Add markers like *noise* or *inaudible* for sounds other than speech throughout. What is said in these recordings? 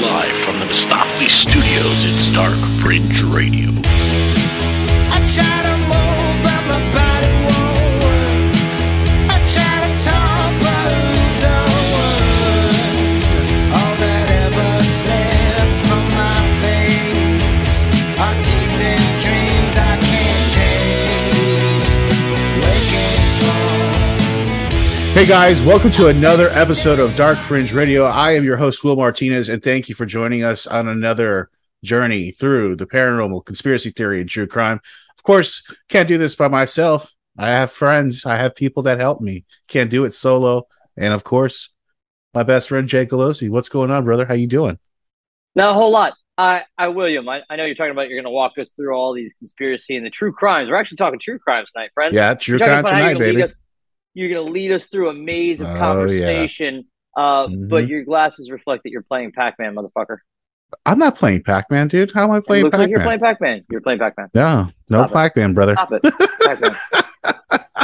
Live from the Mistopheles Studios, it's Dark Fringe Radio. Hey guys, welcome to another episode of Dark Fringe Radio. I am your host, Will Martinez, and thank you for joining us on another journey through the paranormal, conspiracy theory, and true crime. Of course, can't do this by myself. I have friends, I have people that help me. Can't do it solo. And of course, my best friend Jay Colosi. What's going on, brother? How you doing? Not a whole lot. I, I, William, I, I know you're talking about you're going to walk us through all these conspiracy and the true crimes. We're actually talking true crimes tonight, friends. Yeah, true We're crime about how you're tonight, baby. us- you're going to lead us through a maze of Oh, yeah. conversation. Uh, But Mhm. your glasses reflect that you're playing Pac-Man, motherfucker. I'm not playing Pac-Man, dude. How am I It playing looks like you're Pac-Man? playing Pac-Man. You're playing Pac-Man. no, no Stop it. Pac-Man, brother. Stop it, Pac-Man. *laughs*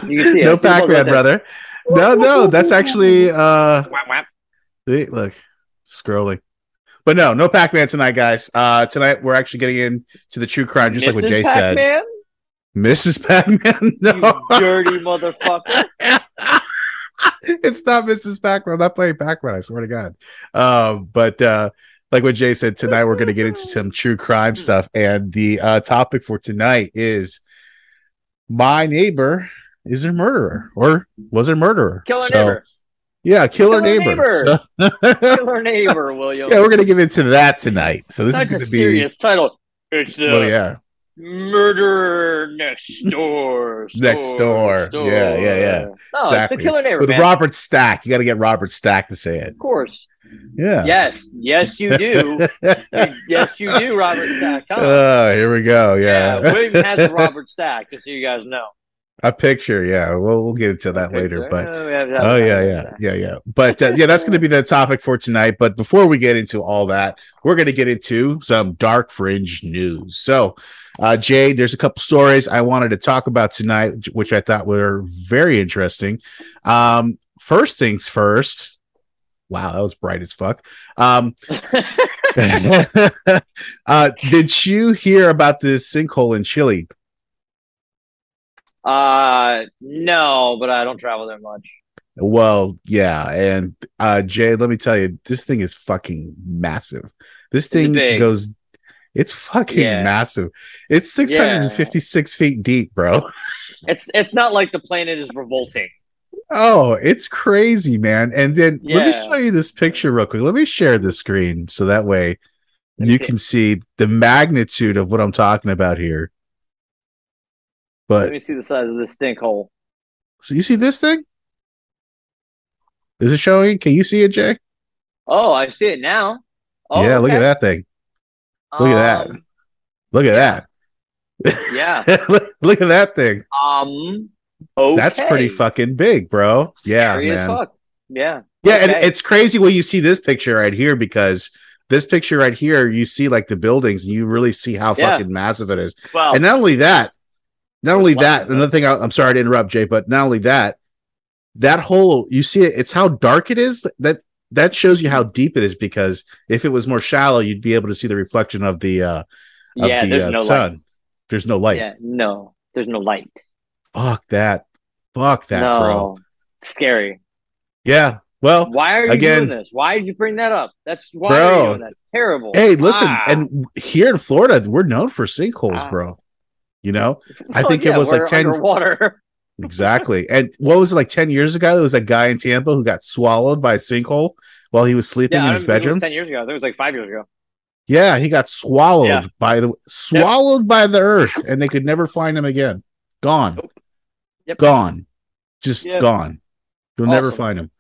You can see it. no Pac-Man, right brother. No, no, that's actually uh Whap, whap. See, look, scrolling. But no, no Pac-Man tonight, guys. Uh tonight we're actually getting into the true crime, just like what Jay said. Pac-Man? Mrs. Pac-Man? *laughs* No. You dirty motherfucker. *laughs* *laughs* it's not Mrs. Pac-Man. I'm not playing Pac-Man, I swear to God. Um, but uh like what Jay said, tonight we're gonna get into some true crime stuff. And the uh topic for tonight is my neighbor is a murderer or was a murderer. Killer So, neighbor. Yeah, killer, Killer neighbor. neighbor. So- *laughs* Killer neighbor, William. yeah, we're gonna get into that tonight. So this Such is a gonna be serious title. It's the Oh yeah, murderer *laughs* next door. Next door. Yeah, yeah, yeah. No, exactly. Oh, it's the killer neighbor, With man. Robert Stack, you got to get Robert Stack to say it. Of course. Yeah. Yes. Yes, you do. *laughs* yes, you do, Robert Stack. Huh? Oh, here we go. Yeah, William has *laughs* Robert Stack, just so you guys know. A picture. Yeah, we'll we'll get into that later. But have oh yeah, yeah, yeah, yeah. But uh, yeah, that's going to be the topic for tonight. But before we get into all that, we're going to get into some dark fringe news. So, uh, Jay, there's a couple stories I wanted to talk about tonight, which I thought were very interesting. Um, first things first. Wow, that was bright as fuck. Um, *laughs* *laughs* uh, did you hear about this sinkhole in Chile? Uh, no, but I don't travel that much. Well, yeah, and uh Jay, let me tell you, this thing is fucking massive. This thing big? goes it's fucking Yeah. massive. It's 656 feet deep, bro. *laughs* It's it's not like the planet is revolting. Oh, it's crazy, man. And then let me show you this picture real quick. Let me share the screen so that way you can see the magnitude of what I'm talking about here. Let me see the size of this stink hole. so you see this thing? Is it showing? Can you see it, Jay? Oh, I see it now. Oh, yeah, look at that thing. Look at that. Um, Look at that. Yeah. *laughs* look, look at that thing. Um. Okay. That's pretty fucking big, bro. Yeah, Scary man. fuck. Yeah. Yeah, and it's crazy when you see this picture right here because this picture right here, you see like the buildings, and you really see how Yeah. fucking massive it is. Well, And not only that, not only that, another thing. I, I'm sorry to interrupt, Jay, but not only that, that hole, you see it. It's how dark it is. That that shows you how deep it is because if it was more shallow, you'd be able to see the reflection of the uh, of yeah, the there's uh, no sun. light. There's no light. Yeah, no, there's no light. Fuck that. Fuck that, no, bro. scary. Yeah. Well, Why are you Again- doing this? Why did you bring that up? That's why Bro. are you doing that? Terrible. hey, listen, Ah. and here in Florida, we're known for sinkholes, Ah. bro. You know, I Oh, think yeah, it was like 10 underwater. *laughs* exactly. And what was it like 10 years ago? There was a guy in Tampa who got swallowed by a sinkhole while he was sleeping yeah, in his don't it was bedroom. ten years ago. I it was like five years ago. Yeah, he got swallowed Yeah. by the swallowed by the earth, and they could never find him again. Gone, Yep. gone, just Yep. gone. You'll never find him.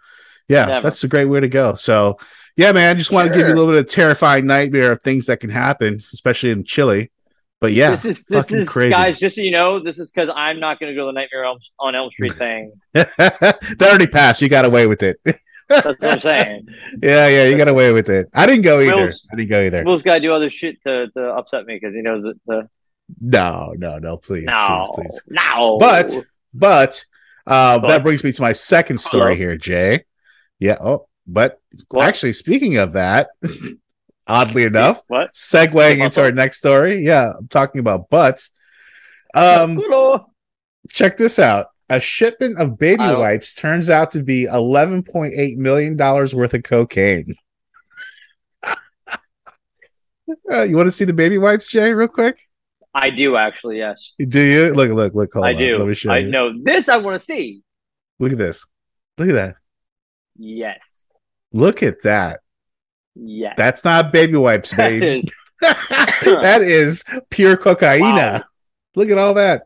Yeah, Never. that's a great way to go. So, yeah, man, I just want to give you a little bit of terrifying nightmare of things that can happen, especially in Chile. But yeah, this is this is crazy. guys. Just so you know, this is because I'm not going to go to the Nightmare on Elm Street *laughs* thing. that already passed. You got away with it. *laughs* That's what I'm saying. yeah, yeah, you got away with it. I didn't go either. Will's- I didn't go either. Will's got to do other shit to, to upset me because he knows that the No, no, no, please, no, please, please. no. But but uh, But- that brings me to my second story Hello. here, Jay. Yeah. Oh, but What? actually, speaking of that, *laughs* Oddly enough, What? segueing into our next story. Yeah, I'm talking about butts. Um, check this out. A shipment of baby wipes turns out to be $11.8 million worth of cocaine. *laughs* Uh, you want to see the baby wipes, Jay, real quick? I do actually. Yes, Do you? Look, look, look. Hold I on. do. Let me show I you. know this. I want to see. Look at this. Look at that. Yes. Look at that. Yes. That's not baby wipes, That babe. is- *laughs* that is pure cocaine. Wow. Look at all that.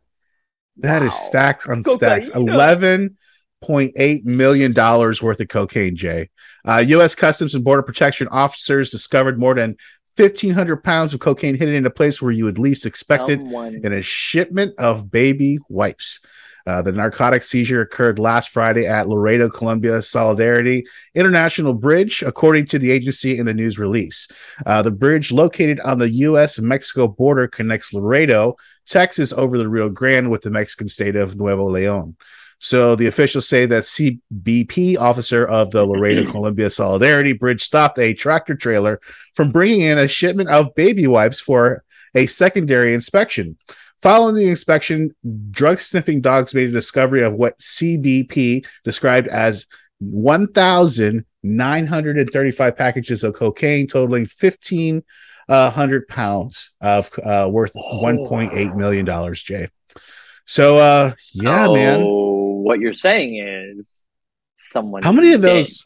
That is Wow. stacks on stacks. Eleven point eight million dollars worth of cocaine. Jay, uh, U.S. Customs and Border Protection officers discovered more than fifteen hundred pounds of cocaine hidden in a place where you would least expect it in a shipment of baby wipes. Uh, the narcotic seizure occurred last Friday at Laredo, Colombia Solidarity International Bridge, according to the agency in the news release. Uh, the bridge, located on the U.S. Mexico border, connects Laredo, Texas, over the Rio Grande with the Mexican state of Nuevo Leon. So the officials say that CBP officer of the Laredo *clears throat* Colombia Solidarity Bridge stopped a tractor trailer from bringing in a shipment of baby wipes for a secondary inspection. Following the inspection, drug sniffing dogs made a discovery of what CBP described as 1,935 packages of cocaine, totaling 1,500 pounds of uh, worth Oh. $1.8 million, Jay. So, uh, yeah, So, man. What you're saying is someone. How many of dead. those?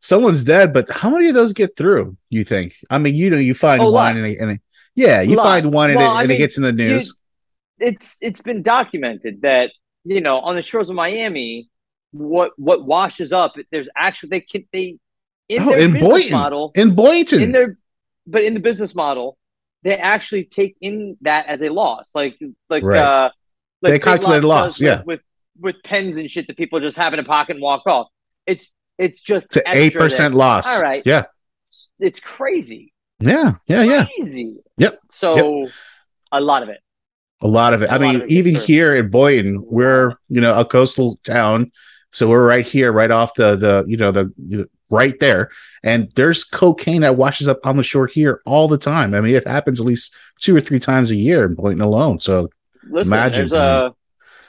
Someone's dead, but how many of those get through? You think? I mean, you know, you find Oh, one and, and yeah, you Lots. find one and, Well, it, I and it gets in the news. It's it's been documented that you know on the shores of Miami, what what washes up. There's actually they can they in Oh, their in business Boynton. model in Boynton, in their but in the business model they actually take in that as a loss like like Right. uh like They calculate a Lots loss, yeah. with, with with pens and shit that people just have in a pocket and walk off it's it's just to eight percent loss. all right. Yeah. it's crazy Yeah. Yeah. Yeah. crazy Yep. so a lot of it A lot of it. A I mean, of it gets even here in Boynton, we're you know a coastal town, so we're right here, right off the the you know the right there, and there's cocaine that washes up on the shore here all the time. I mean, it happens at least two or three times a year in Boynton alone. So Listen, Imagine, there's a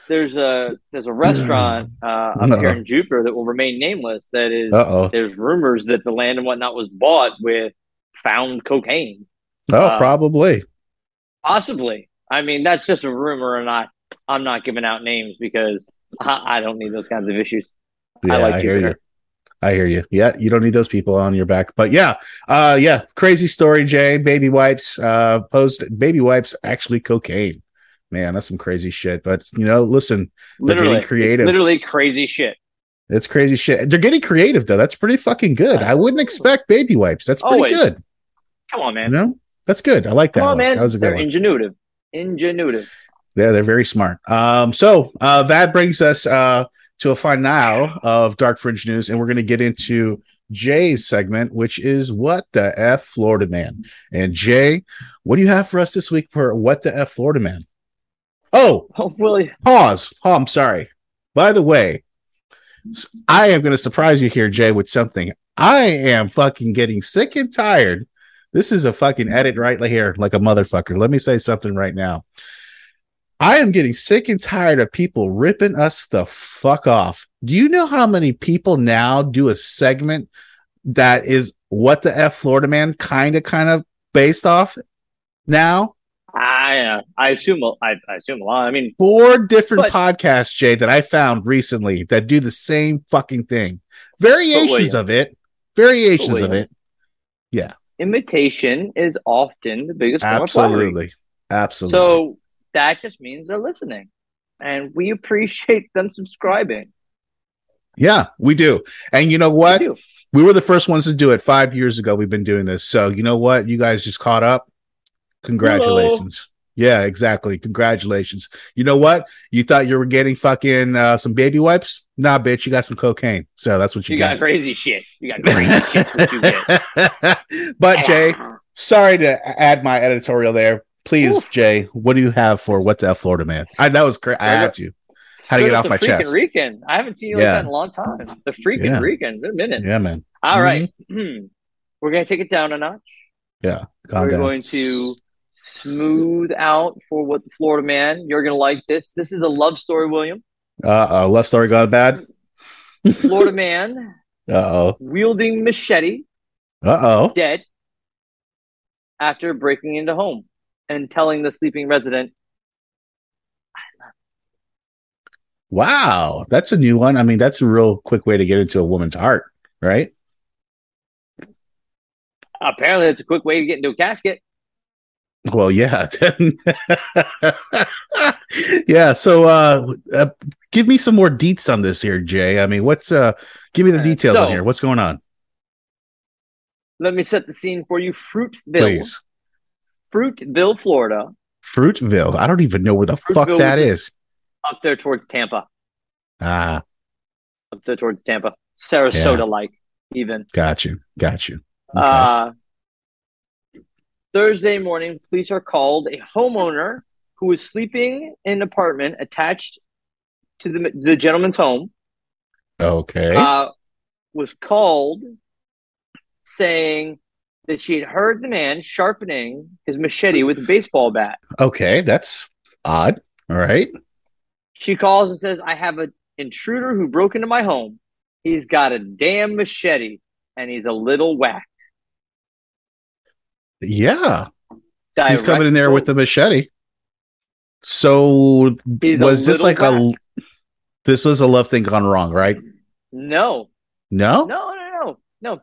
there's a there's a restaurant *clears throat* uh, up Uh-oh. here in Jupiter that will remain nameless. That is, Uh-oh. there's rumors that the land and whatnot was bought with found cocaine, oh, Uh, probably possibly. I mean, that's just a rumor, and I I'm not giving out names because I, I don't need those kinds of issues. yeah, I I, like hear you. I hear you. Yeah, you don't need those people on your back. But yeah, uh yeah, crazy story, Jay. Baby wipes, uh post baby wipes actually cocaine. Man, that's some crazy shit. But you know, listen, Literally, it's creative. literally crazy shit. it's crazy shit. They're getting creative though. That's pretty fucking good. I wouldn't expect baby wipes. That's pretty Always. good. Come on, You man. know? That's good. I like that. Come on, one. man. That was a good They're one. ingenuitive. Ingenuitive. Yeah, they're very smart. Um, so uh, that brings us uh, to a finale of Dark Fringe News, and we're going to get into Jay's segment, which is What the F Florida Man. And Jay, what do you have for us this week for What the F Florida Man? Oh, Oh, Willie. pause. Oh, I'm sorry. By the way, I am going to surprise you here, Jay, with something. I am fucking getting sick and tired. This is a fucking edit right here, like a motherfucker. Let me say something right now. I am getting sick and tired of people ripping us the fuck off. Do you know how many people now do a segment that is what the F Florida man kind of kind of based off now? I uh, I assume a- I, I assume a lot. I mean, four different But- podcasts, Jay, that I found recently that do the same fucking thing. Variations of it. Variations of it. it. Imitation is often the biggest. Absolutely. Absolutely. So that just means they're listening, and we *laughs* appreciate them subscribing. yeah, we do. And you know what? do. We were the first ones to do it five years ago. We've been doing this. So you know what? You guys just caught up. Congratulations. Yeah, exactly. Congratulations. You know what? You thought you were getting fucking uh, some baby wipes? Nah, bitch, you got some cocaine. So that's what you, You got crazy shit. You got crazy shit. What you get. *laughs* but Jay, sorry to add my editorial there. Please, Jay, what do you have for what the F Florida man? I, that was great. I had to. How to get off the my freaking chest. Rican. I haven't seen you like that in a long time. The freaking Yeah. Rican. A minute. Yeah, man. All right. Mm-hmm. *clears throat* We're gonna take it down a notch. Yeah. We're down. going to smooth out for what the Florida man. You're going to like this. This is a love story, William. Uh oh. Left story gone bad. *laughs* Florida *laughs* man Uh oh. wielding machete, Uh oh. dead after breaking into home and telling the sleeping resident, Wow. That's a new one. I mean, that's a real quick way to get into a woman's heart, right? apparently, it's a quick way to get into a casket. Well, yeah. *laughs* yeah. So, uh, uh, give me some more deets on this here, Jay. I mean, what's, uh, give me the details so- on here. What's going on, Let me set the scene for you. Fruitville, please? Fruitville, Florida, Fruitville. I don't even know where the fuck Fruitville that was a- is. up there towards Tampa, Ah, up there towards Tampa, Sarasota, like even. got you. Got you. Okay. Uh, Thursday morning, police are called. A homeowner who was sleeping in an apartment attached to the the gentleman's home okay. uh, was called, saying that she had heard the man sharpening his machete with a baseball bat. okay. That's odd. All right. She calls and says, "I have an intruder who broke into my home. He's got a damn machete, and he's a little whack." Yeah. He's coming in there with the machete. So He's was this like a this was a love thing gone wrong, right? no, No? no, no, no, no.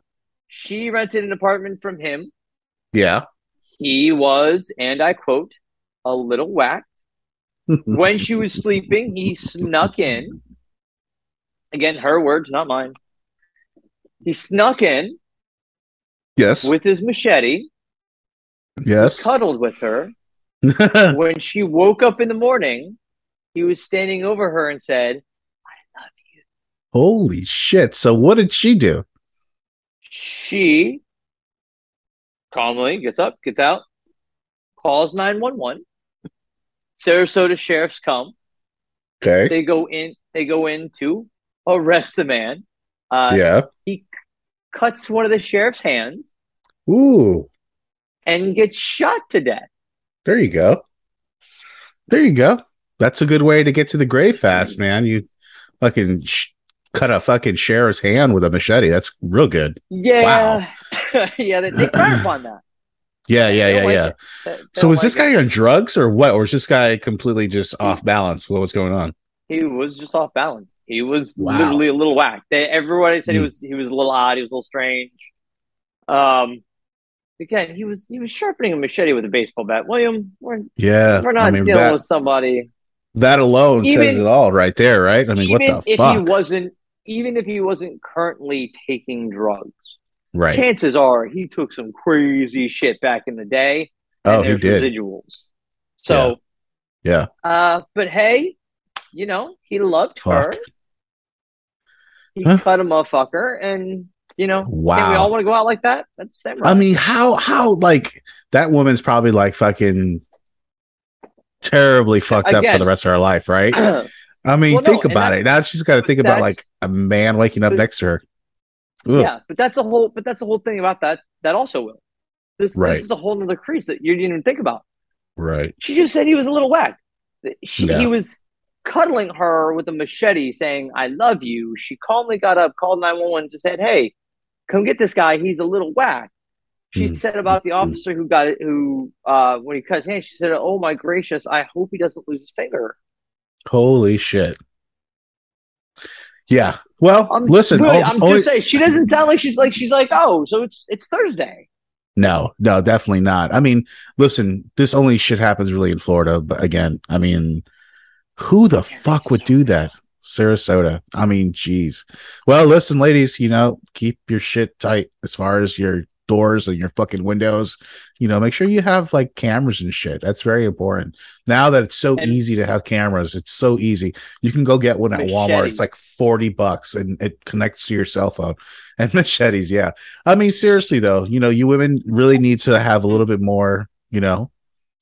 She rented an apartment from him. Yeah. He was, and I quote, a little whacked. *laughs* when she was sleeping, he snuck in. Again, her words, not mine. He snuck in yes. with his machete, yes. cuddled with her. *laughs* When she woke up in the morning, he was standing over her and said, I love you. Holy shit. So what did she do? She calmly gets up, gets out, calls 911. Sarasota sheriffs come. Okay. They go in, they go in to arrest the man. Uh, yeah. He cuts one of the sheriff's hands Ooh. And gets shot to death. There you go. There you go. That's a good way to get to the grave fast, man. You fucking sh- cut a fucking sheriff's hand with a machete. That's real good. Yeah. *laughs* yeah, they, they *clears throat* crap on that. Yeah, yeah, yeah, like yeah. They- they So don't this like it. guy on drugs or what? Or is this guy completely just off balance? What was going on? He was just off balance. He was Wow. literally a little whack. They, everybody said he Hmm. was he was a little odd. He was a little strange. Um, again, he was he was sharpening a machete with a baseball bat. William, we're Yeah. we're not I mean, dealing that, with somebody. that alone Even- says it all right there, right? I mean, what the if he wasn't, even if he wasn't currently taking drugs, right. chances are he took some crazy shit back in the day. Oh, and he did. residuals. So, Yeah. uh, but hey, you know, he loved her. He Huh? cut a motherfucker, and you know, can't we all want to go out like that? That's the same. I mean, how how like that woman's probably like fucking terribly fucked up for the rest of her life, right? *clears throat* I mean, Well, think and about it. Now she's got to think about like a man waking up but- next to her. Ugh. yeah, but that's the whole. But that's the whole thing about that. That also will. This Right. this is a whole nother crease that you didn't even think about. Right. She just said he was a little whack. She, Yeah. He was cuddling her with a machete, saying, "I love you." She calmly got up, called nine one one, just said, "Hey, come get this guy. He's a little whack." She Mm. said about the officer who got it, who uh, when he cut his hand, she said, "Oh my gracious, I hope he doesn't lose his finger." Holy shit. Yeah. Well, I'm, listen. really, I'm only- just saying she doesn't sound like she's like she's like, "Oh, so it's it's Thursday." No, no, definitely not. I mean, listen, this only shit happens really in Florida. But again, I mean, who the fuck would do that? Sarasota. I mean, geez. Well, listen, ladies, you know, keep your shit tight as far as your doors and your fucking windows. You know, make sure you have like cameras and shit. That's very important. Now that it's so And- easy to have cameras, it's so easy. You can go get one at Walmart. It's like 40 bucks and it connects to your cell phone. *laughs* And machetes, yeah. I mean, seriously though, you know, you women really need to have a little bit more, you know,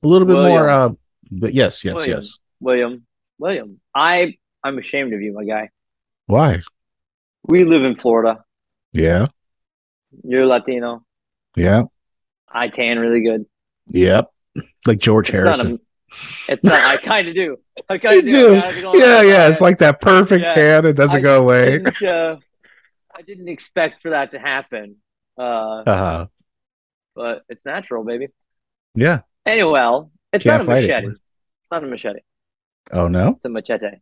a little bit William. more. Uh, but yes, yes, William. yes. William, William, I I'm ashamed of you, my guy. Why? We live in Florida. Yeah, You're Latino. yeah. I tan really good. Yep. Like George It's not Harrison. a, it's not. I kind of do. I kind *laughs* of do. I gotta go on Yeah, yeah. It's like that perfect Yeah. tan. It doesn't I go away. uh, I didn't expect for that to happen, uh, Uh, but it's natural, baby. yeah. Anyway, it's Can't not a fight it. machete. It's not a machete. Oh no, It's a machete.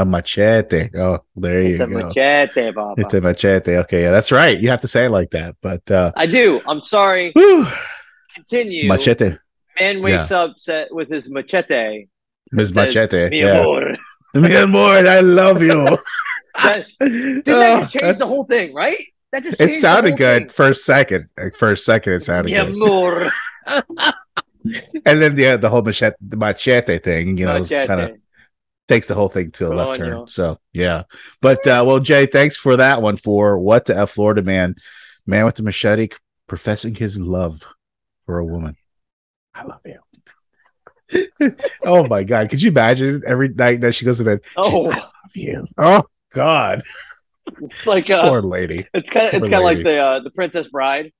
A machete. Oh, there you go. It's a go. machete. It's a machete. Okay, yeah, that's right. You have to say it like that. But uh, I do. I'm sorry. whew, Continue. machete, Man wakes up set with his machete. Miss Machete. Mi Yeah, amor. mi amor, I love you. *laughs* That, didn't Oh, that just change the whole thing, right? That just It sounded good thing. for a second. Like, a second, it sounded Mi good. amor. *laughs* And then yeah, the whole machete, the machete thing, you know, kind of takes the whole thing to a left Coño. turn. So yeah, but uh, well, Jay, thanks for that one. For what the F Florida man, man with the machete, professing his love for a woman. I love you. *laughs* oh my god, could you imagine every night that she goes to bed? Oh, I love you. Oh god, it's like uh, poor lady. it's kind of it's kind of like the uh, the Princess Bride.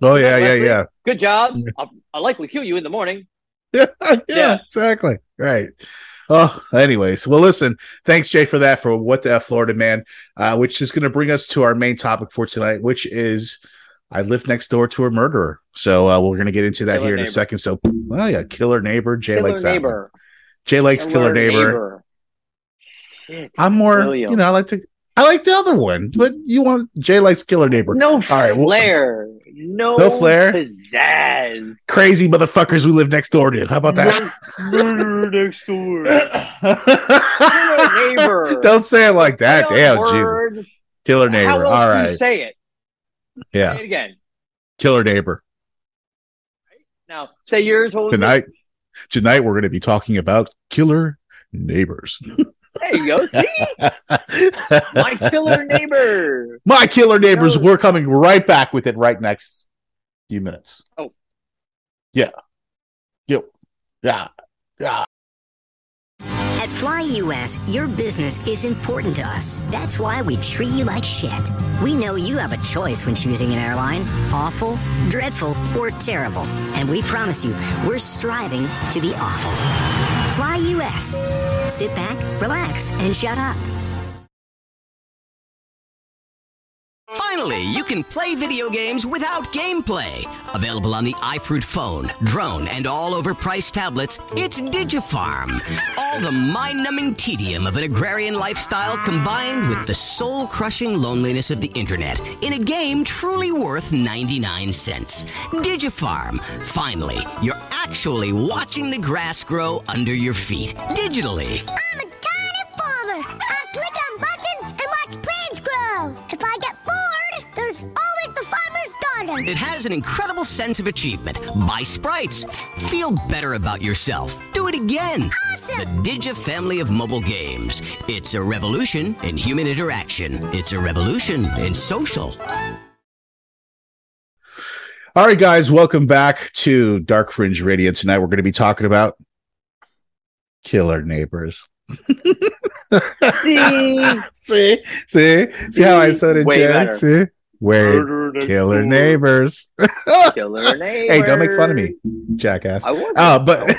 Oh yeah, yeah, Leslie? yeah. Good job. I'll, I'll likely kill you in the morning. yeah, *laughs* yeah, Yeah. exactly. Right. Oh, anyways, well, listen, thanks, Jay, for that, for what the F Florida man, uh, which is going to bring us to our main topic for tonight, which is I live next door to a murderer. So uh, we're going to get into that Killer here in a second. So, well, yeah, killer neighbor, Jay Killer likes that. one. neighbor. Jay likes killer, neighbor. Shit, I'm more, William. you know, I like to, I like the other one, but you want Jay likes killer neighbor. no right, well- flair. no, No flair? Pizzazz. Crazy motherfuckers we live next door to. How about that? Murder next door. *laughs* Killer neighbor. Don't say it like that. Play Damn, on Jesus. Killer neighbor. How All you say it? Yeah. Say it again. Killer neighbor. Now, say yours. What was it? Tonight, tonight we're going to be talking about killer neighbors. *laughs* There you go. See? *laughs* My killer neighbor. My killer neighbors. We're coming right back with it right next few minutes. Oh. Yeah. Yep. Yeah. Yeah. At Fly US, your business is important to us. That's why we treat you like shit. We know you have a choice when choosing an airline awful, dreadful, or terrible. And we promise you, we're striving to be awful. Fly US. Sit back, relax, and shut up. Finally, you can play video games without gameplay. Available on the iFruit phone, drone, and all overpriced tablets, it's Digifarm. All the mind numbing tedium of an agrarian lifestyle combined with the soul crushing loneliness of the internet in a game truly worth 99 cents. Digifarm. Finally, you're actually watching the grass grow under your feet digitally. I'm a tiny farmer. I click on buttons It has an incredible sense of achievement. Buy sprites. Feel better about yourself. Do it again. Awesome. The Digi family of mobile games. It's a revolution in human interaction. It's a revolution in social. All right, guys, welcome back to Dark Fringe Radio. Tonight we're going to be talking about killer neighbors. *laughs* See? *laughs* see, see, see how I said it, Way Jay? better. See, wait, Murder killer neighbors. *laughs* Killer neighbor. hey, don't make fun of me, jackass. I was. Uh, but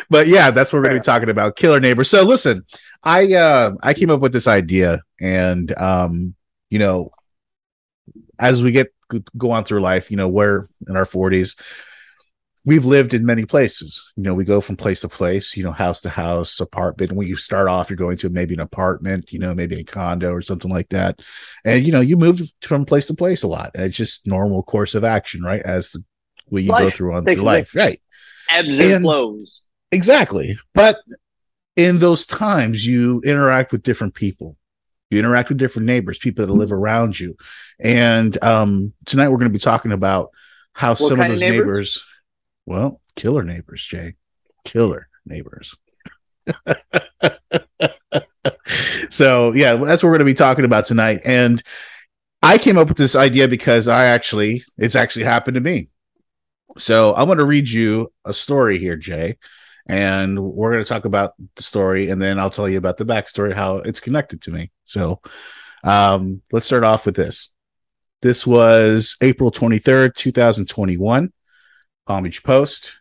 *laughs* but yeah, that's what we're going to be talking about, killer neighbors. So listen, I uh, I came up with this idea, and um, you know, as we get go on through life, you know, we're in our forties. We've lived in many places. You know, we go from place to place, you know, house to house, apartment. When you start off, you're going to maybe an apartment, you know, maybe a condo or something like that. And, you know, you move from place to place a lot. And it's just normal course of action, right? As the way you go through on through life. Right. Ebbs and, and- flows. Exactly. But in those times, you interact with different people. You interact with different neighbors, people that live around you. And um, tonight we're going to be talking about how some of kind of those neighbors? neighbors? Well, killer neighbors, Jay, killer neighbors. *laughs* so yeah, that's what we're going to be talking about tonight. And I came up with this idea because I actually, it's actually happened to me. So I'm going to read you a story here, Jay and we're going to talk about the story and then i'll tell you about the backstory how it's connected to me so um let's start off with this This was April 23rd, 2021. Palm Beach Post.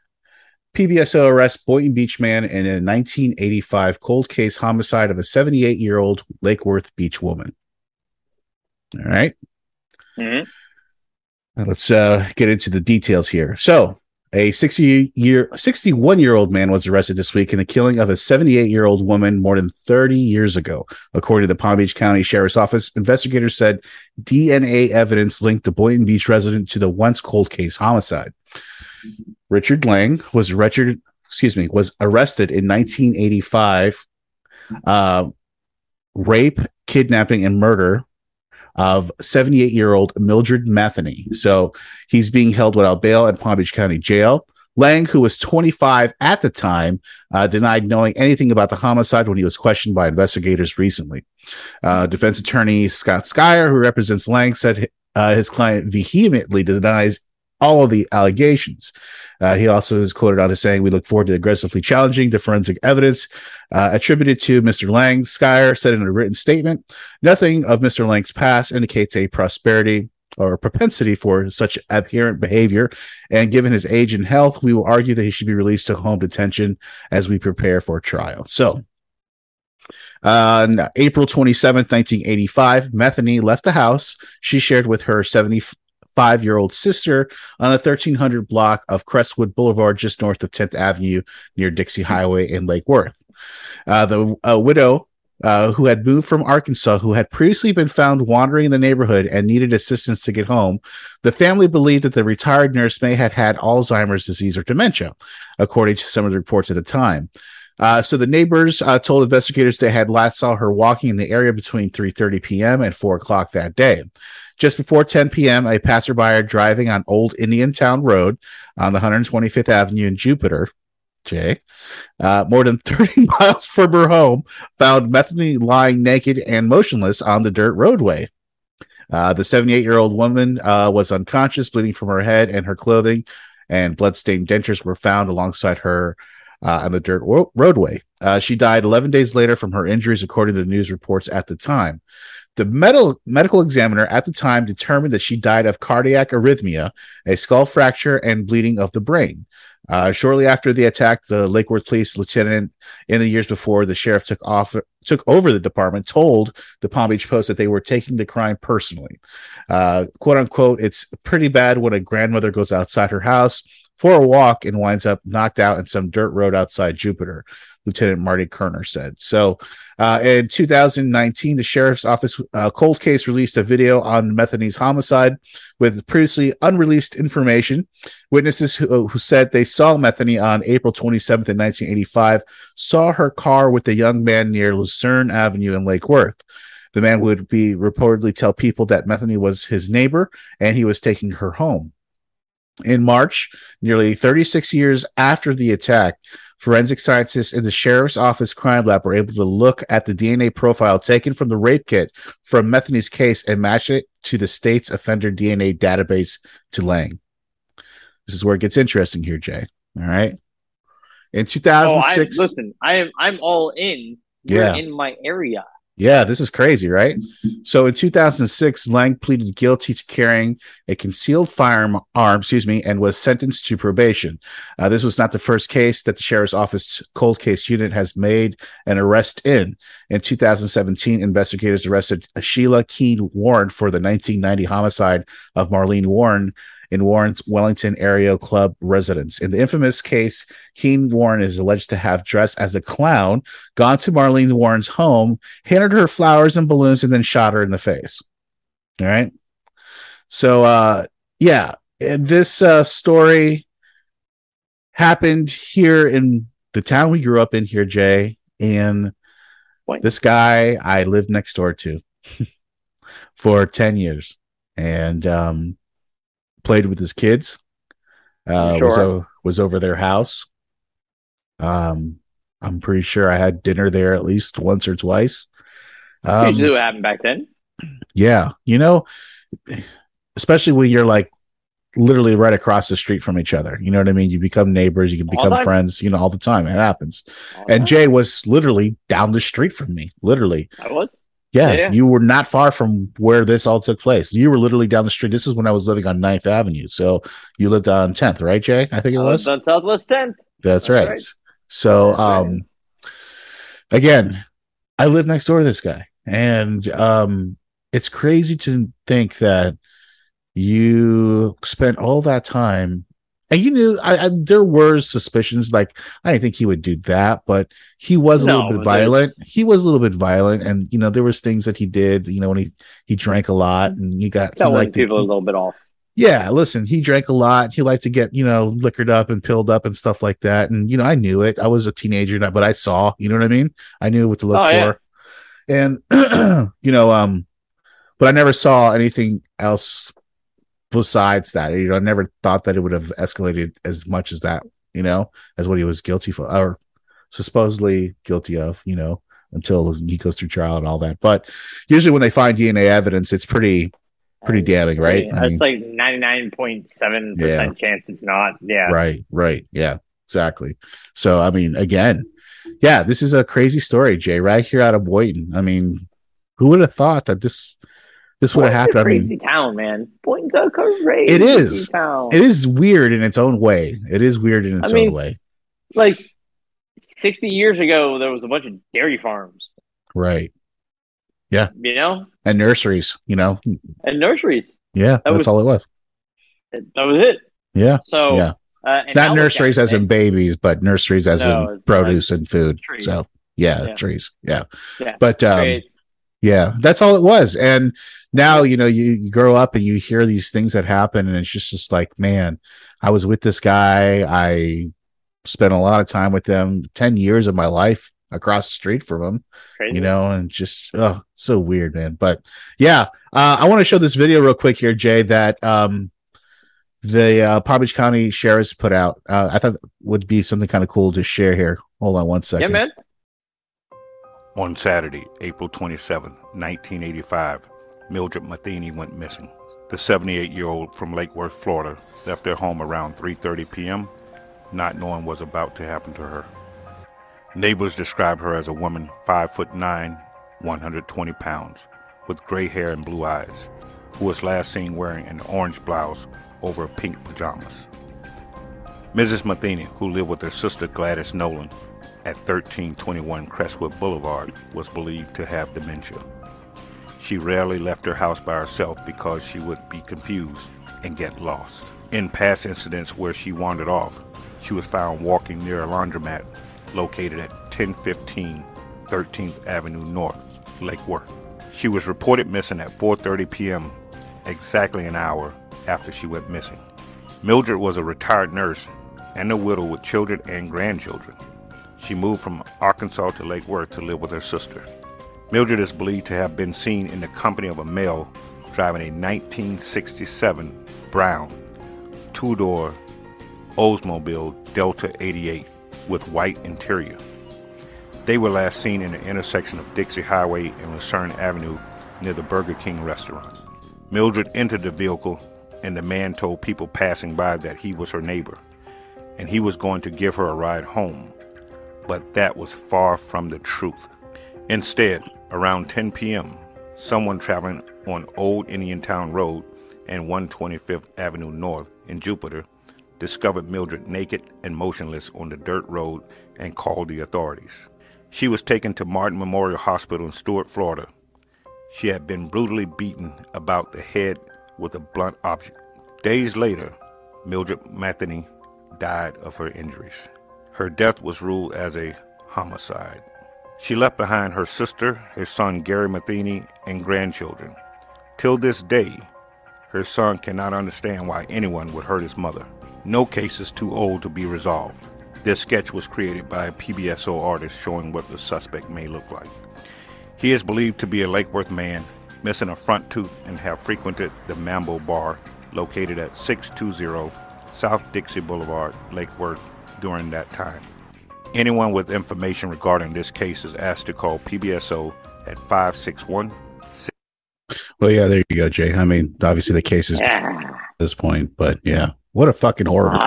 PBSO arrests Boynton Beach man in a 1985 cold case homicide of a 78 year old Lake Worth Beach woman. All right. Mhm. Now let's uh, get into the details here. So, a 60 year, 61 year old man was arrested this week in the killing of a 78 year old woman more than 30 years ago. According to the Palm Beach County Sheriff's Office, investigators said DNA evidence linked the Boynton Beach resident to the once cold case homicide. Richard Lang was Richard, excuse me, was arrested in 1985, uh, rape, kidnapping, and murder of 78 year old Mildred Metheny. So he's being held without bail at Palm Beach County Jail. Lang, who was 25 at the time, uh, denied knowing anything about the homicide when he was questioned by investigators recently. Uh, defense attorney Scott Skier, who represents Lang, said uh, his client vehemently denies all of the allegations. Uh, he also is quoted on as saying, "We look forward to aggressively challenging the forensic evidence uh, attributed to Mr. Lang." Skier said in a written statement, "Nothing of Mr. Lang's past indicates a prosperity." Or propensity for such abhorrent behavior, and given his age and health, we will argue that he should be released to home detention as we prepare for trial. So, on April 27th, 1985, Metheny left the house she shared with her 75 year old sister on a 1300 block of Crestwood Boulevard, just north of 10th Avenue near Dixie Highway in Lake Worth. Uh, the uh, widow uh, who had moved from Arkansas, who had previously been found wandering in the neighborhood and needed assistance to get home. The family believed that the retired nurse may have had Alzheimer's disease or dementia, according to some of the reports at the time. Uh, so the neighbors uh, told investigators they had last saw her walking in the area between 3:30 p.m. and 4 o'clock that day. Just before 10 p.m., a passerby driving on Old Indiantown Road on the 125th Avenue in Jupiter, Jay, uh, more than *laughs* 30 miles from her home, found Metheny lying naked and motionless on the dirt roadway. Uh, the 78 year old woman uh, was unconscious, bleeding from her head and her clothing, and bloodstained dentures were found alongside her uh, on the dirt ro- roadway. Uh, she died 11 days later from her injuries, according to the news reports at the time. The medical medical examiner at the time determined that she died of cardiac arrhythmia, a skull fracture, and bleeding of the brain. Uh, shortly after the attack, the Lake Worth Police lieutenant, in the years before the sheriff took off took over the department, told the Palm Beach Post that they were taking the crime personally. Uh, "Quote unquote," it's pretty bad when a grandmother goes outside her house for a walk and winds up knocked out in some dirt road outside Jupiter. Lieutenant Marty Kerner said. So, uh, in 2019, the sheriff's office uh, cold case released a video on Metheny's homicide with previously unreleased information. Witnesses who, who said they saw Metheny on April 27th in 1985 saw her car with a young man near Lucerne Avenue in Lake Worth. The man would be reportedly tell people that Metheny was his neighbor and he was taking her home. In March, nearly 36 years after the attack, forensic scientists in the sheriff's office crime lab were able to look at the DNA profile taken from the rape kit from Metheny's case and match it to the state's offender DNA database to Lang. This is where it gets interesting here, Jay. All right. In Oh, I, 2006, listen, I am I'm all in. You're Yeah. in my area. Yeah, this is crazy, right? So in 2006, Lang pleaded guilty to carrying a concealed firearm, excuse me, and was sentenced to probation. Uh, this was not the first case that the sheriff's office cold case unit has made an arrest in. In 2017, investigators arrested Sheila Keen Warren for the 1990 homicide of Marlene Warren in Warren's Wellington Aero Club residence. In the infamous case, Keen Warren is alleged to have dressed as a clown, gone to Marlene Warren's home, handed her flowers and balloons, and then shot her in the face. All right. So, uh, yeah, this uh, story happened here in the town we grew up in here, Jay. And Point. this guy I lived next door to *laughs* for 10 years and um, played with his kids. Uh, was, o- was over their house. Um, I'm pretty sure I had dinner there at least once or twice. Um, what happened back then. yeah, you know, especially when you're like literally right across the street from each other. You know what I mean? You become neighbors, you can become friends, you know, all the time. It happens. All And right. Jay was literally down the street from me, literally. I was. Yeah, Yeah. you were not far from where this all took place. You were literally down the street. This is when I was living on 9th Avenue. So you lived on 10th, right, Jay? I think it was. on Southwest 10th. That's That's right. right. So, um, again, I live next door to this guy, and um, it's crazy to think that you spent all that time. And you knew I, I, there were suspicions, like I didn't think he would do that, but he was a No, little bit violent. He was a little bit violent, and you know there was things that he did. You know when he he drank a lot, and he got That one liked to- people a little bit off. yeah, listen, he drank a lot. He liked to get, you know, liquored up and pilled up and stuff like that. And, you know, I knew it. I was a teenager, but I saw, you know what I mean? I knew what to look Oh, yeah. for. And, *clears throat* you know, um, but I never saw anything else besides that. You know, I never thought that it would have escalated as much as that, you know, as what he was guilty for or supposedly guilty of, you know, until he goes through trial and all that. But usually when they find DNA evidence, it's pretty, pretty damning, right? I It's like ninety nine point seven percent chance it's not. Yeah. Right, right. Yeah, exactly. So, I mean, again, yeah, this is a crazy story, Jay, right here out of Boynton. I mean, who would have thought that this this would have Boynton's a happened? I crazy mean, town, man. Boynton's a crazy It is. town. it is weird in its own way. It is weird in its I mean- own way. like sixty years ago. There was a bunch of dairy farms, Right. Yeah. You know, And nurseries, you know. and nurseries. Yeah, that's was- all it was. That was it. Yeah. So Yeah. uh, Not nurseries as in babies, but nurseries as No, in it's produce and food. trees. So, yeah, Yeah. trees. Yeah. Yeah. But um Great. Yeah, that's all it was. And now, you know, you, you grow up and you hear these things that happen, and it's just, just like, man, I was with this guy. I spent a lot of time with them, 10 years of my life across the street from him, Crazy. you know, and just, oh, so weird, man. But yeah, uh, I want to show this video real quick here, Jay, that um, the uh, Palm Beach County Sheriff's put out. Uh, I thought would be something kind of cool to share here. Hold on one second. yeah, man. On Saturday, April 27, 1985, Mildred Matheny went missing. The 78-year-old from Lake Worth, Florida, left her home around 3:30 p.m., not knowing what was about to happen to her. Neighbors describe her as a woman 5 foot 9, 120 pounds, with gray hair and blue eyes, who was last seen wearing an orange blouse over pink pajamas. Mrs. Matheny, who lived with her sister Gladys Nolan, at 1321 Crestwood Boulevard was believed to have dementia. She rarely left her house by herself because she would be confused and get lost. In past incidents where she wandered off, she was found walking near a laundromat located at 1015 13th Avenue North, Lake Worth. She was reported missing at 4:30 p.m., exactly an hour after she went missing. Mildred was a retired nurse and a widow with children and grandchildren. She moved from Arkansas to Lake Worth to live with her sister. Mildred is believed to have been seen in the company of a male driving a 1967 brown two-door Oldsmobile Delta 88 with white interior. They were last seen in the intersection of Dixie Highway and Lucerne Avenue near the Burger King restaurant. Mildred entered the vehicle and the man told people passing by that he was her neighbor and he was going to give her a ride home but that was far from the truth. Instead, around 10 p.m., someone traveling on Old Indiantown Road and 125th Avenue North in Jupiter discovered Mildred naked and motionless on the dirt road and called the authorities. She was taken to Martin Memorial Hospital in Stuart, Florida. She had been brutally beaten about the head with a blunt object. Days later, Mildred Matheny died of her injuries. Her death was ruled as a homicide. She left behind her sister, her son Gary Matheny, and grandchildren. Till this day, her son cannot understand why anyone would hurt his mother. No case is too old to be resolved. This sketch was created by a PBSO artist showing what the suspect may look like. He is believed to be a Lake Worth man, missing a front tooth, and have frequented the Mambo Bar located at 620 South Dixie Boulevard, Lake Worth, during that time. Anyone with information regarding this case is asked to call PBSO at 561 Well, yeah, there you go, Jay. I mean, obviously the case is at this point, but yeah, what a fucking horrible,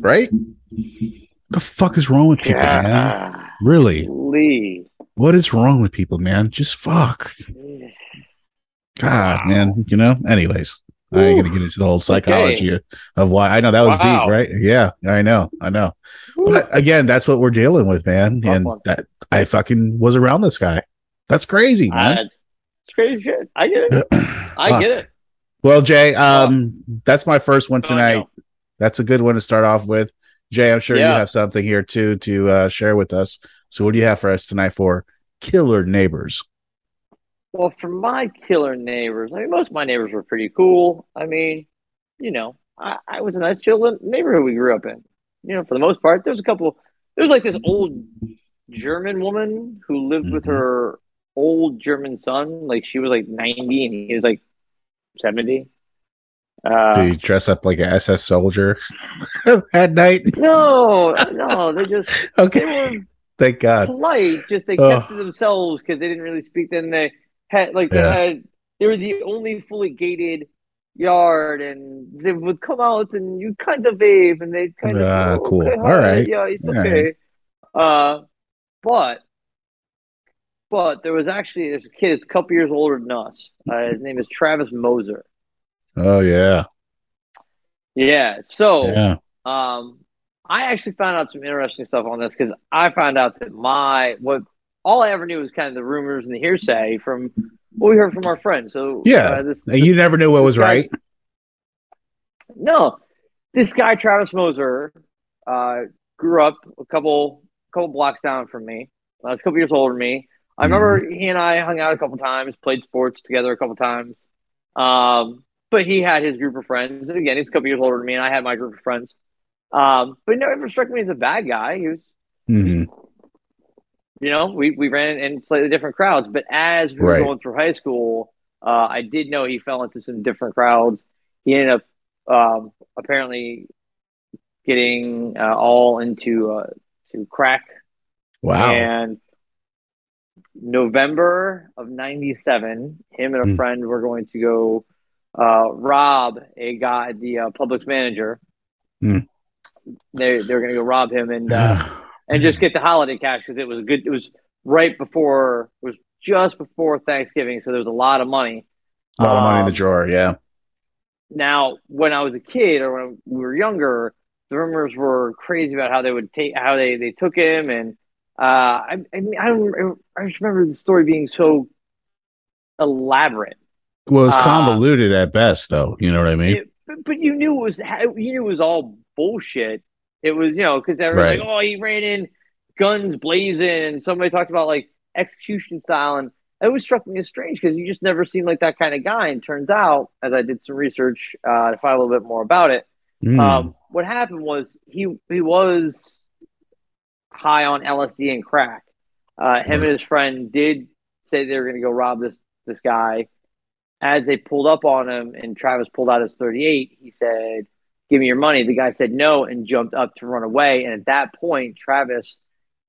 right? What the fuck is wrong with people, man? Really? Lee. What is wrong with people, man? Just fuck. God, man. You know. Anyways, I ain't gonna get into the whole psychology of, of why. I know that was Wow. deep, right? Yeah, I know, I know. But again, that's what we're dealing with, man. Tough and one. that I fucking was around this guy. That's crazy, man. It's crazy shit. I get it. *clears throat* I get it. Well, Jay, um, that's my first one tonight. know. That's a good one to start off with. Jay, I'm sure you have something here too to uh, share with us. So, what do you have for us tonight for Killer Neighbors? Well, for my killer neighbors, I mean, most of my neighbors were pretty cool. I mean, you know, I, I was a nice, chill neighborhood we grew up in. You know, for the most part, there's a couple. There was like this old German woman who lived with Mhm. her old German son. Like she was like 90 and he was like 70. Uh, do you dress up like a SS soldier *laughs* at night? no, no, they just *laughs* Okay, they were thank God. polite. Just they Ugh. kept to themselves because they didn't really speak. Then they had like they Yeah. had they were the only fully gated yard, and they would come out and you kind of wave, and they kind of Ah, oh, cool. okay, All right. yeah, it's All okay. Uh, but but there was actually there's a kid that's a couple years older than us. Uh, his name is Travis Moser. Oh yeah, Yeah, so. yeah. Um, I actually found out some interesting stuff on this because I found out that my what all I ever knew was kind of the rumors and the hearsay from what we heard from our friends. So Yeah, uh, this, And you never knew what was guy- right. no, this guy Travis Moser uh, grew up a couple couple blocks down from me. Uh, he's a couple years older than me. I remember Mm-hmm. he and I hung out a couple times, played sports together a couple times. Um, but he had his group of friends. And again, he's a couple years older than me, and I had my group of friends. Um, but he never struck me as a bad guy. He was, hmm you know, we, we ran in slightly different crowds. But as we were Right. going through high school, uh, I did know he fell into some different crowds. He ended up um, apparently getting uh, all into uh, to crack Wow. and November of '97, him and a Mm. friend were going to go uh, rob a guy, the uh, Publix manager. Mm. They they were going to go rob him and uh, *sighs* *laughs* and just get the holiday cash because it was good. It was right before it was just before Thanksgiving, so there was a lot of money. a lot of money in the Um, drawer. Yeah. Now, when I was a kid or when we were younger, the rumors were crazy about how they would take how they they took him, and uh, I I, mean, I don't I just remember the story being so elaborate. Well, it's uh, convoluted at best, though. You know what I mean? It- but, but you knew it was you knew it was all bullshit. It was you know because everyone's Right. like, oh, he ran in guns blazing, and somebody talked about like execution style, and it was struck me as strange because you just never seemed like that kind of guy. And turns out, as I did some research uh, to find a little bit more about it, Mm. um, what happened was he he was high on LSD and crack. Uh, him and his friend did say they were going to go rob this this guy. As they pulled up on him and Travis pulled out his 38, he said, "Give me your money." The guy said no and jumped up to run away. And at that point, Travis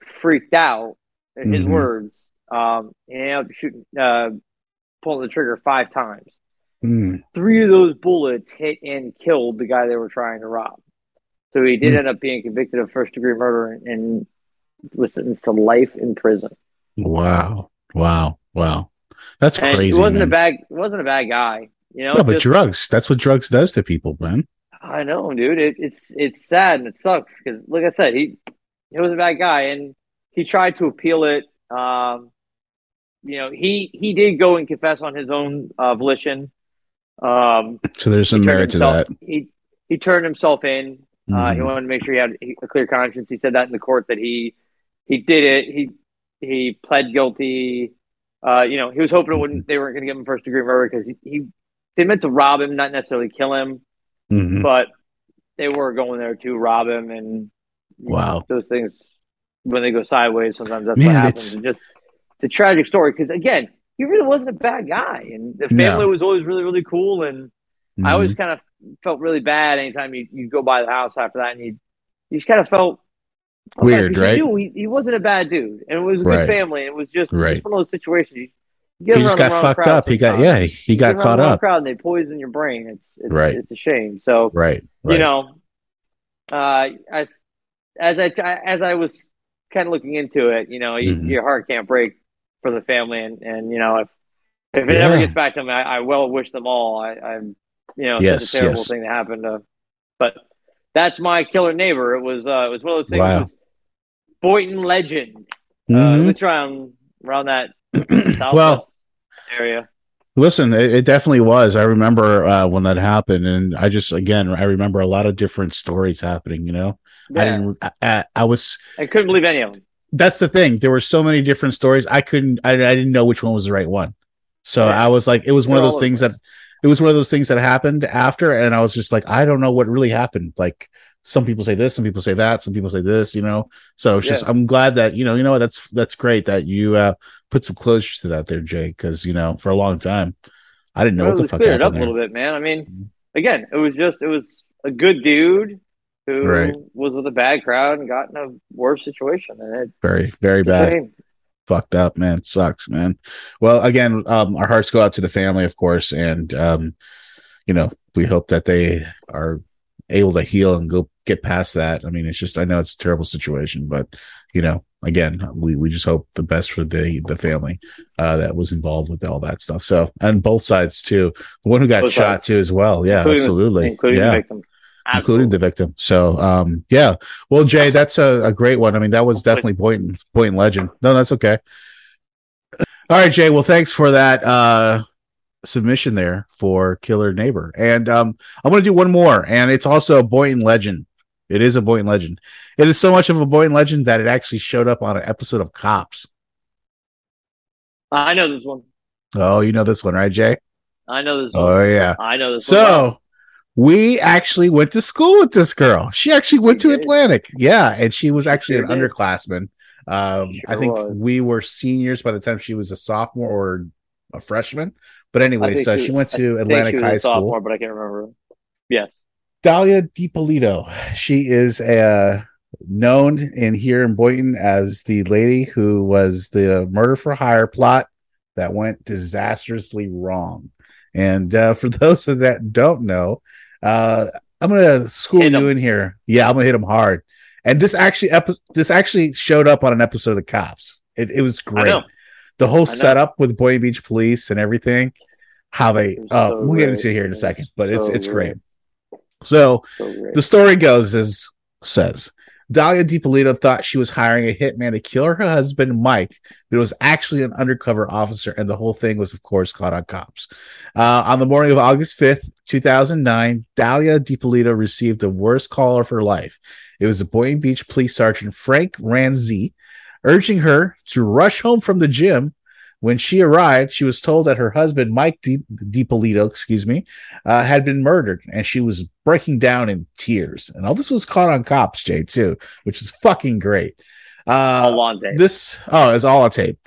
freaked out. In his Mhm. words, um, he ended up shooting, uh, pulling the trigger five times Mm. three of those bullets hit and killed the guy they were trying to rob. So he did Hmm. end up being convicted of first degree murder and, and was sentenced to life in prison. Wow. Wow. Wow. That's And crazy. he wasn't man. a bad wasn't a bad guy. You know, No, but Just- drugs. That's what drugs does to people, man. I know, dude. It, it's it's sad and it sucks because, like I said, he he was a bad guy and he tried to appeal it. Um, you know, he he did go and confess on his own uh, volition. Um, So there's some merit to that. He he turned himself in. Uh, he Mhm. wanted to make sure he had a clear conscience. He said that in the court that he he did it. He he pled guilty. Uh, you know, he was hoping it wouldn't. They weren't going to give him first degree murder because he, he they meant to rob him, not necessarily kill him, Mhm. but they were going there to rob him. And you know, Wow. those things when they go sideways, sometimes that's Man, what it's- happens. And just it's a tragic story because again, he really wasn't a bad guy, and the No. family was always really really cool and. I Mhm. always kind of felt really bad anytime you you go by the house after that, and you you just kind of felt Weird, because right? Knew he, he wasn't a bad dude, and it was a good Right. family. It was just, Right. just one of those situations. You, He just got fucked up. He got yeah. He You got caught up. Crowd and they poison your brain. It's, it's Right. It's a shame. So Right. Right. you know, uh, as as I as I was kind of looking into it, you know, you, Mhm. your heart can't break for the family, and and you know if if it Yeah. ever gets back to me, I, I will wish them all. I, I'm you know Yes, such a terrible yes. thing that happened to, but that's my killer neighbor. It was uh it was one of those things. Wow. Boynton legend. Uh, Mhm. it's around around that Well, area. Listen, it, it definitely was. I remember uh, when that happened, and I just again I remember a lot of different stories happening. You know, I didn't. I, I, I was. I couldn't believe any of them. That's the thing. There were so many different stories. I couldn't. I, I didn't know which one was the right one. So Yeah. I was like, it was one of They're those things that. It was one of those things that happened after, and I was just like, I don't know what really happened. Like some people say this, some people say that, some people say this. You know, so it's just I'm glad that you know, you know what, that's that's great that you uh, put some closure to that there, Jay, because you know for a long time I didn't know Well, what the fuck clear it happened up a little bit, man. I mean, again, it was just it was a good dude who Right. was with a bad crowd and got in a worse situation, and it Very, very bad. Fucked up, man. Sucks, man. Well, again, um, our hearts go out to the family, of course, and um, you know, we hope that they are able to heal and go get past that. I mean, it's just I know it's a terrible situation, but you know, again, we we just hope the best for the the family uh that was involved with all that stuff. So, and both sides too. The one who got Both shot sides. too as well. Yeah, Including absolutely. including yeah. the victim, including the victim. So, um, yeah. Well, Jay, that's a, a great one. I mean, that was definitely Boynton, Boynton legend. No, that's okay. All right, Jay. Well, thanks for that uh, submission there for Killer Neighbor. And um, I'm going to do one more, and it's also a Boynton legend. It is a Boynton legend. It is so much of a Boynton legend that it actually showed up on an episode of Cops. I know this one. Oh, you know this one, right, Jay? I know this one. Oh, yeah. I know this one. So we actually went to school with this girl. She actually went to did. Atlantic. Yeah, and she was actually sure an did. underclassman. Um, I think was. we were seniors by the time she was a sophomore or a freshman. But anyway, so she she went I to think Atlantic a High School. sophomore, but I can't remember. Yes. Dalia Dippolito. She is uh, known in here in Boynton as the lady who was the murder for hire plot that went disastrously wrong. And uh, for *laughs* those of that don't know, uh, I'm gonna school Hit you 'em. in here. Yeah, I'm gonna hit them hard. And this actually epi- this actually showed up on an episode of the Cops. It, it was great. The whole setup with Boynton Beach Police and everything. How they uh, so we'll get into it here in a second, but it's it's great. great. So So great. the story goes as says Dalia Dippolito thought she was hiring a hitman to kill her husband, Mike, but it was actually an undercover officer, and the whole thing was, of course, caught on cops. Uh, on the morning of August 5th, 2009, Dalia Dippolito received the worst call of her life. It was a Boynton Beach Police Sergeant Frank Ranzi urging her to rush home from the gym. When she arrived, she was told that her husband, Mike Di- Dippolito, excuse me, uh, had been murdered, and she was breaking down in tears. And all this was caught on cops, Jay, too, which is fucking great. Uh, All on tape. this oh, it's all on tape.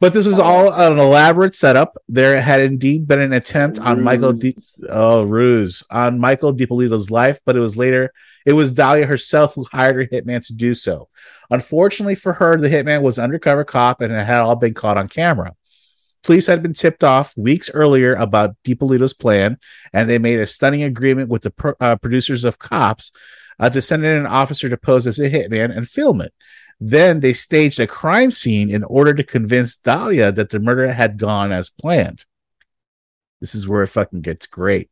But this is all an elaborate setup. There had indeed been an attempt on Michael D. Oh, ruse on Michael Dippolito's life, but it was later. It was Dalia herself who hired her hitman to do so. Unfortunately for her, the hitman was an undercover cop and it had all been caught on camera. Police had been tipped off weeks earlier about Dippolito's plan, and they made a stunning agreement with the pro- uh, producers of Cops uh, to send in an officer to pose as a hitman and film it. Then they staged a crime scene in order to convince Dalia that the murder had gone as planned. This is where it fucking gets great.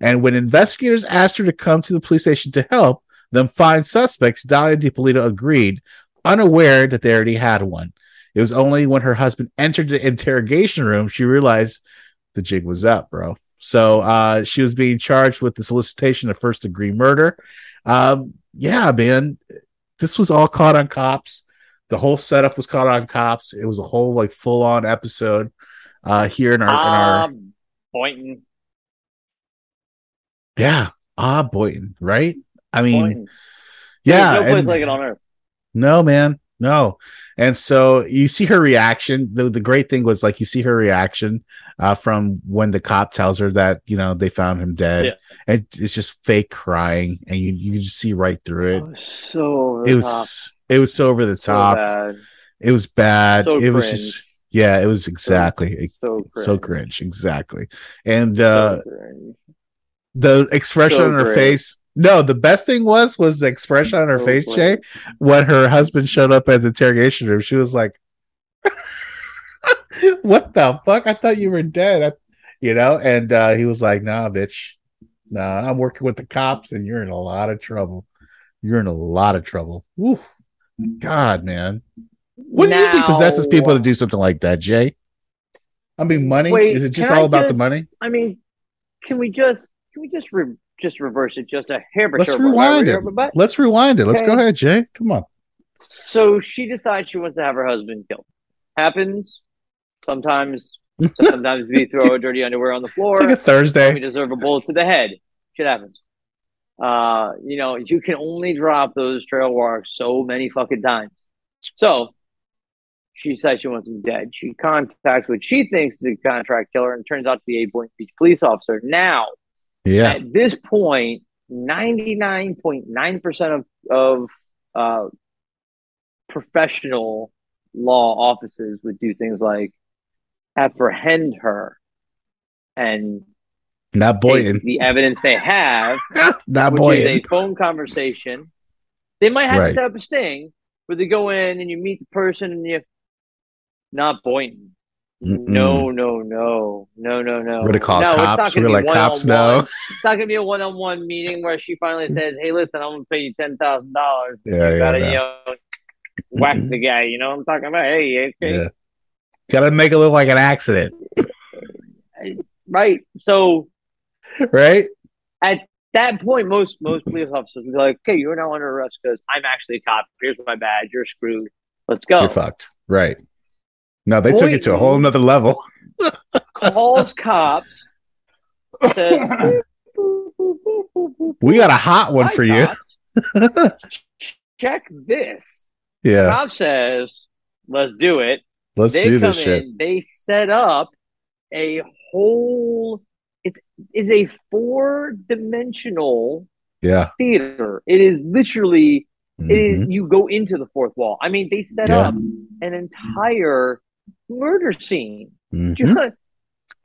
And when investigators asked her to come to the police station to help them find suspects, Dalia Dippolito agreed, unaware that they already had one. It was only when her husband entered the interrogation room she realized the jig was up, bro. So uh, she was being charged with the solicitation of first degree murder. Um, yeah, man, this was all caught on cops. The whole setup was caught on cops. It was a whole like full on episode uh, here in our, in our Um, Boynton. Yeah ah Boynton, right? I mean, Boynton. yeah, There's no place like it on earth. No, man, no. And so you see her reaction. The, the great thing was like you see her reaction uh, from when the cop tells her that you know they found him dead. Yeah. And it's just fake crying, and you you just see right through it. So it was top. it was so over the So top. bad. It was bad. So it was just yeah. It was exactly So cringe. so cringe exactly. And So uh, cringe. The expression So on her great. face No, the best thing was was the expression on her Oh, face, boy. Jay, when her husband showed up at the interrogation room. She was like, *laughs* "What the fuck? I thought you were dead." I- you know, and uh, he was like, "Nah, bitch, nah, I'm working with the cops, and you're in a lot of trouble. You're in a lot of trouble." Oof. God, man, what do you think possesses people to do something like that, Jay? I mean, money. Wait, Is it just can I all about the money? I mean, can we just can we just re- just reverse it just a hair? Let's rewind it. Let's rewind it. Let's go ahead, Jay. Come on. So she decides she wants to have her husband killed. Happens sometimes. *laughs* Sometimes we throw a dirty underwear on the floor. It's like a Thursday. We deserve a bullet to the head. Shit happens. Uh, you know, you can only drop those trail walks so many fucking times. So she says she wants him dead. She contacts what she thinks is a contract killer and turns out to be a Boynton Beach police officer. Now, Yeah. at this point, 99.9% of, of uh, professional law offices would do things like apprehend her and Not Boynton. the evidence they have, *laughs* Not which is a phone conversation. They might have Right. to set up a sting where they go in and you meet the person and you not Boynton. Mm-mm. No, no, no, no, no, no. We're gonna call no, cops. gonna We're like cops know. It's not gonna be a one-on-one meeting where she finally says, "Hey, listen, I'm gonna pay you ten thousand dollars. Yeah, you yeah, gotta, no. you know, whack the guy." You know what I'm talking about? Hey, okay, Yeah. Gotta make it look like an accident, *laughs* right. So right? at that point, most most police officers would be like, "Okay, you're now under arrest because I'm actually a cop. Here's my badge. You're screwed. Let's go." You're fucked. Right. No, they took it to a whole nother level. Calls cops. Says, *laughs* We got a hot one "Hi, for you. Check this. yeah. Cop says, "Let's do it." Let's they do this shit. they set up a whole it is a four dimensional Yeah. theater. It is literally it is Mhm. you go into the fourth wall. I mean, they set Yeah. up an entire murder scene. *laughs* Mhm. Just-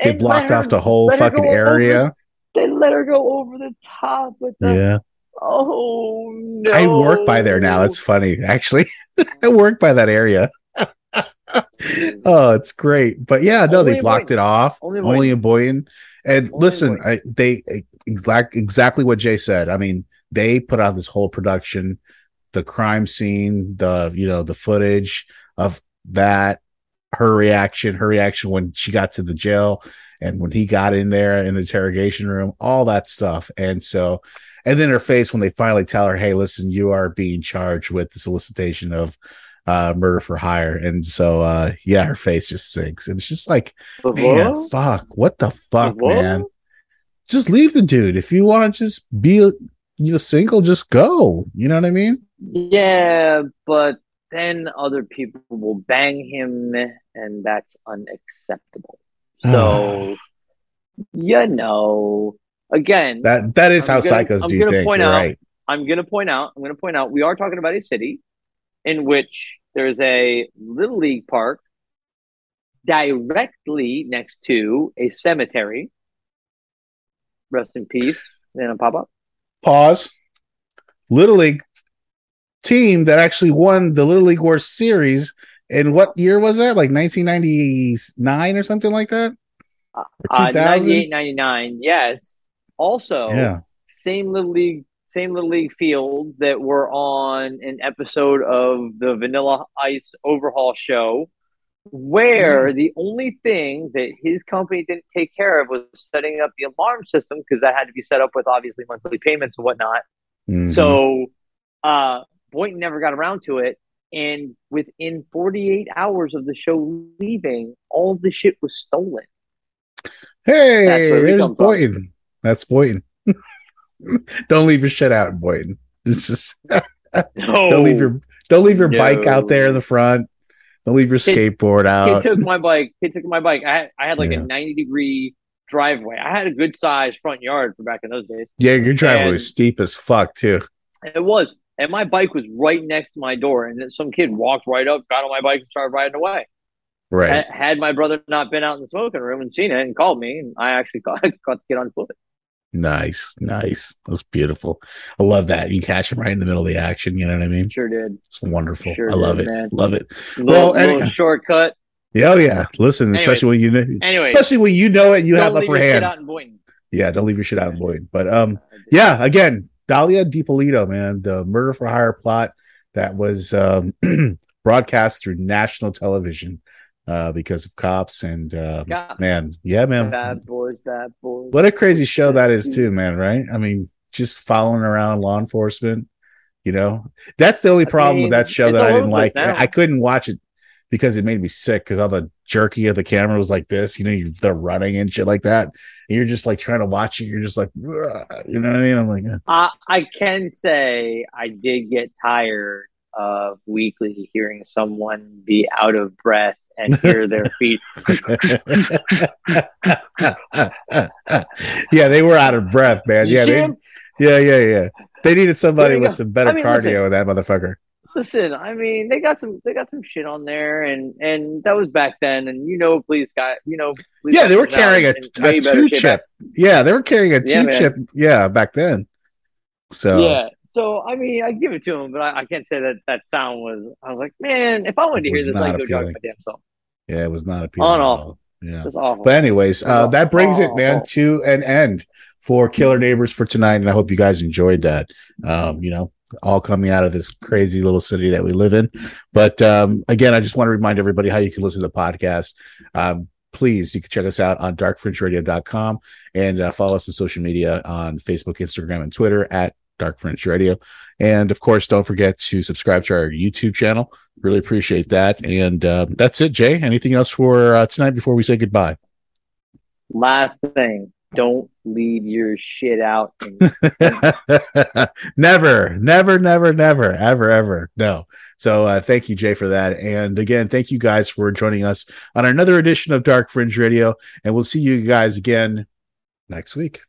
They blocked her- off the whole fucking go over- area. They let her go over the top with the Yeah. oh no. I work by there now. It's funny, actually. *laughs* I work by that area. *laughs* oh, it's great. But yeah, no, Only they blocked it off. Only Only, in in And Only listen. I, they exact exactly what Jay said. I mean, they put out this whole production, the crime scene, the you know, the footage of that, her reaction, her reaction when she got to the jail and when he got in there in the interrogation room, all that stuff. And so and then her face when they finally tell her, "Hey, listen, you are being charged with the solicitation of uh, murder for hire." And so, uh, yeah, her face just sinks, and it's just like, man, What? fuck, what the fuck, What? man? Just leave the dude if you want to just be, you know, single. Just go. You know what I mean? Yeah, but then other people will bang him, and that's unacceptable. *sighs* So, you know, again, That that is I'm how gonna- psychos I'm do think. point out- right. I'm going to point out, I'm going to point out, we are talking about a city in which there's a little league park directly next to a cemetery. Rest in peace, Nana Papa. Pause. Little League team that actually won the Little League World Series. In what year was that? Like 1999 or something like that? Or Uh, 98, 99, yes. Also, Yeah. same little league, same little league fields that were on an episode of the Vanilla Ice Overhaul show, where Mm. the only thing that his company didn't take care of was setting up the alarm system because that had to be set up with obviously monthly payments and whatnot. Mhm. So, uh, Boynton never got around to it. And within 48 hours of the show leaving, all the shit was stolen. hey, that's where we there's come from. That's Boynton. *laughs* don't leave your shit out in Boynton. *laughs* It's just No. don't leave your don't leave your bike out there in the front. Don't leave your Kid- skateboard out. Kid took my bike. Kid took my bike. I had, I had like Yeah. a 90 degree driveway. I had a good sized front yard for back in those days. yeah, your driveway and- was steep as fuck too. It was. And my bike was right next to my door. And then some kid walked right up, got on my bike, and started riding away. Right. Ha- Had my brother not been out in the smoking room and seen it and called me, and I actually *laughs* got, caught the kid on foot. Nice, nice. That's beautiful. I love that. You catch him right in the middle of the action. You know what I mean? Sure did. It's wonderful. Sure I love did, it. man. Love it. Little, Well, any- little shortcut. Yeah, oh yeah. Listen, especially when you know, Anyway, especially when you know it, you have upper hand. out in Boynton. Yeah, don't leave your shit out in Boyd. But um, yeah, again, Dalia Dippolito, man, the murder for hire plot that was um *clears throat* broadcast through national television uh because of cops and uh Yeah. man, yeah, man. Bad boys, bad boys. What a crazy show that is too, man, right? I mean, just following around law enforcement, you know. That's the only I problem mean, with that show that I didn't like. now. I couldn't watch it because it made me sick because all the jerky of the camera was like this, you know, you, they're running and shit like that. And you're just like trying to watch it, you're just like, you know what I mean? I'm like, eh. I, I can say I did get tired of weekly hearing someone be out of breath and *laughs* hear their feet. *laughs* yeah, they were out of breath, man. Yeah, they, yeah, yeah, yeah. They needed somebody with some better I mean, cardio listen. with that motherfucker. Listen, I mean, they got some, they got some shit on there, and and that was back then, and you know, police got, you know, Yeah, they were carrying a, a two chip. Yeah, they were carrying a two man. chip. Yeah, back then. So Yeah. So I mean, I give it to him, but I, I can't say that that sound was. I was like, man, if I wanted to hear this, I'd go my damn self. yeah, it was not appealing. On all. Yeah. But anyways, uh, that brings it, man, to an end for Killer Neighbors for tonight, and I hope you guys enjoyed that. Um, you know, all coming out of this crazy little city that we live in. But um, again, I just want to remind everybody how you can listen to the podcast. Um, please, you can check us out on darkfringeradio.com and uh, follow us on social media on Facebook, Instagram, and Twitter at Dark Fringe Radio. And of course, don't forget to subscribe to our YouTube channel. Really appreciate that. And uh, that's it, Jay. Anything else for uh, tonight before we say goodbye? Last thing, don't leave your shit out. *laughs* Never, never, never, never, ever, ever. No. So uh, thank you, Jay, for that. And again, thank you guys for joining us on another edition of Dark Fringe Radio. And we'll see you guys again next week.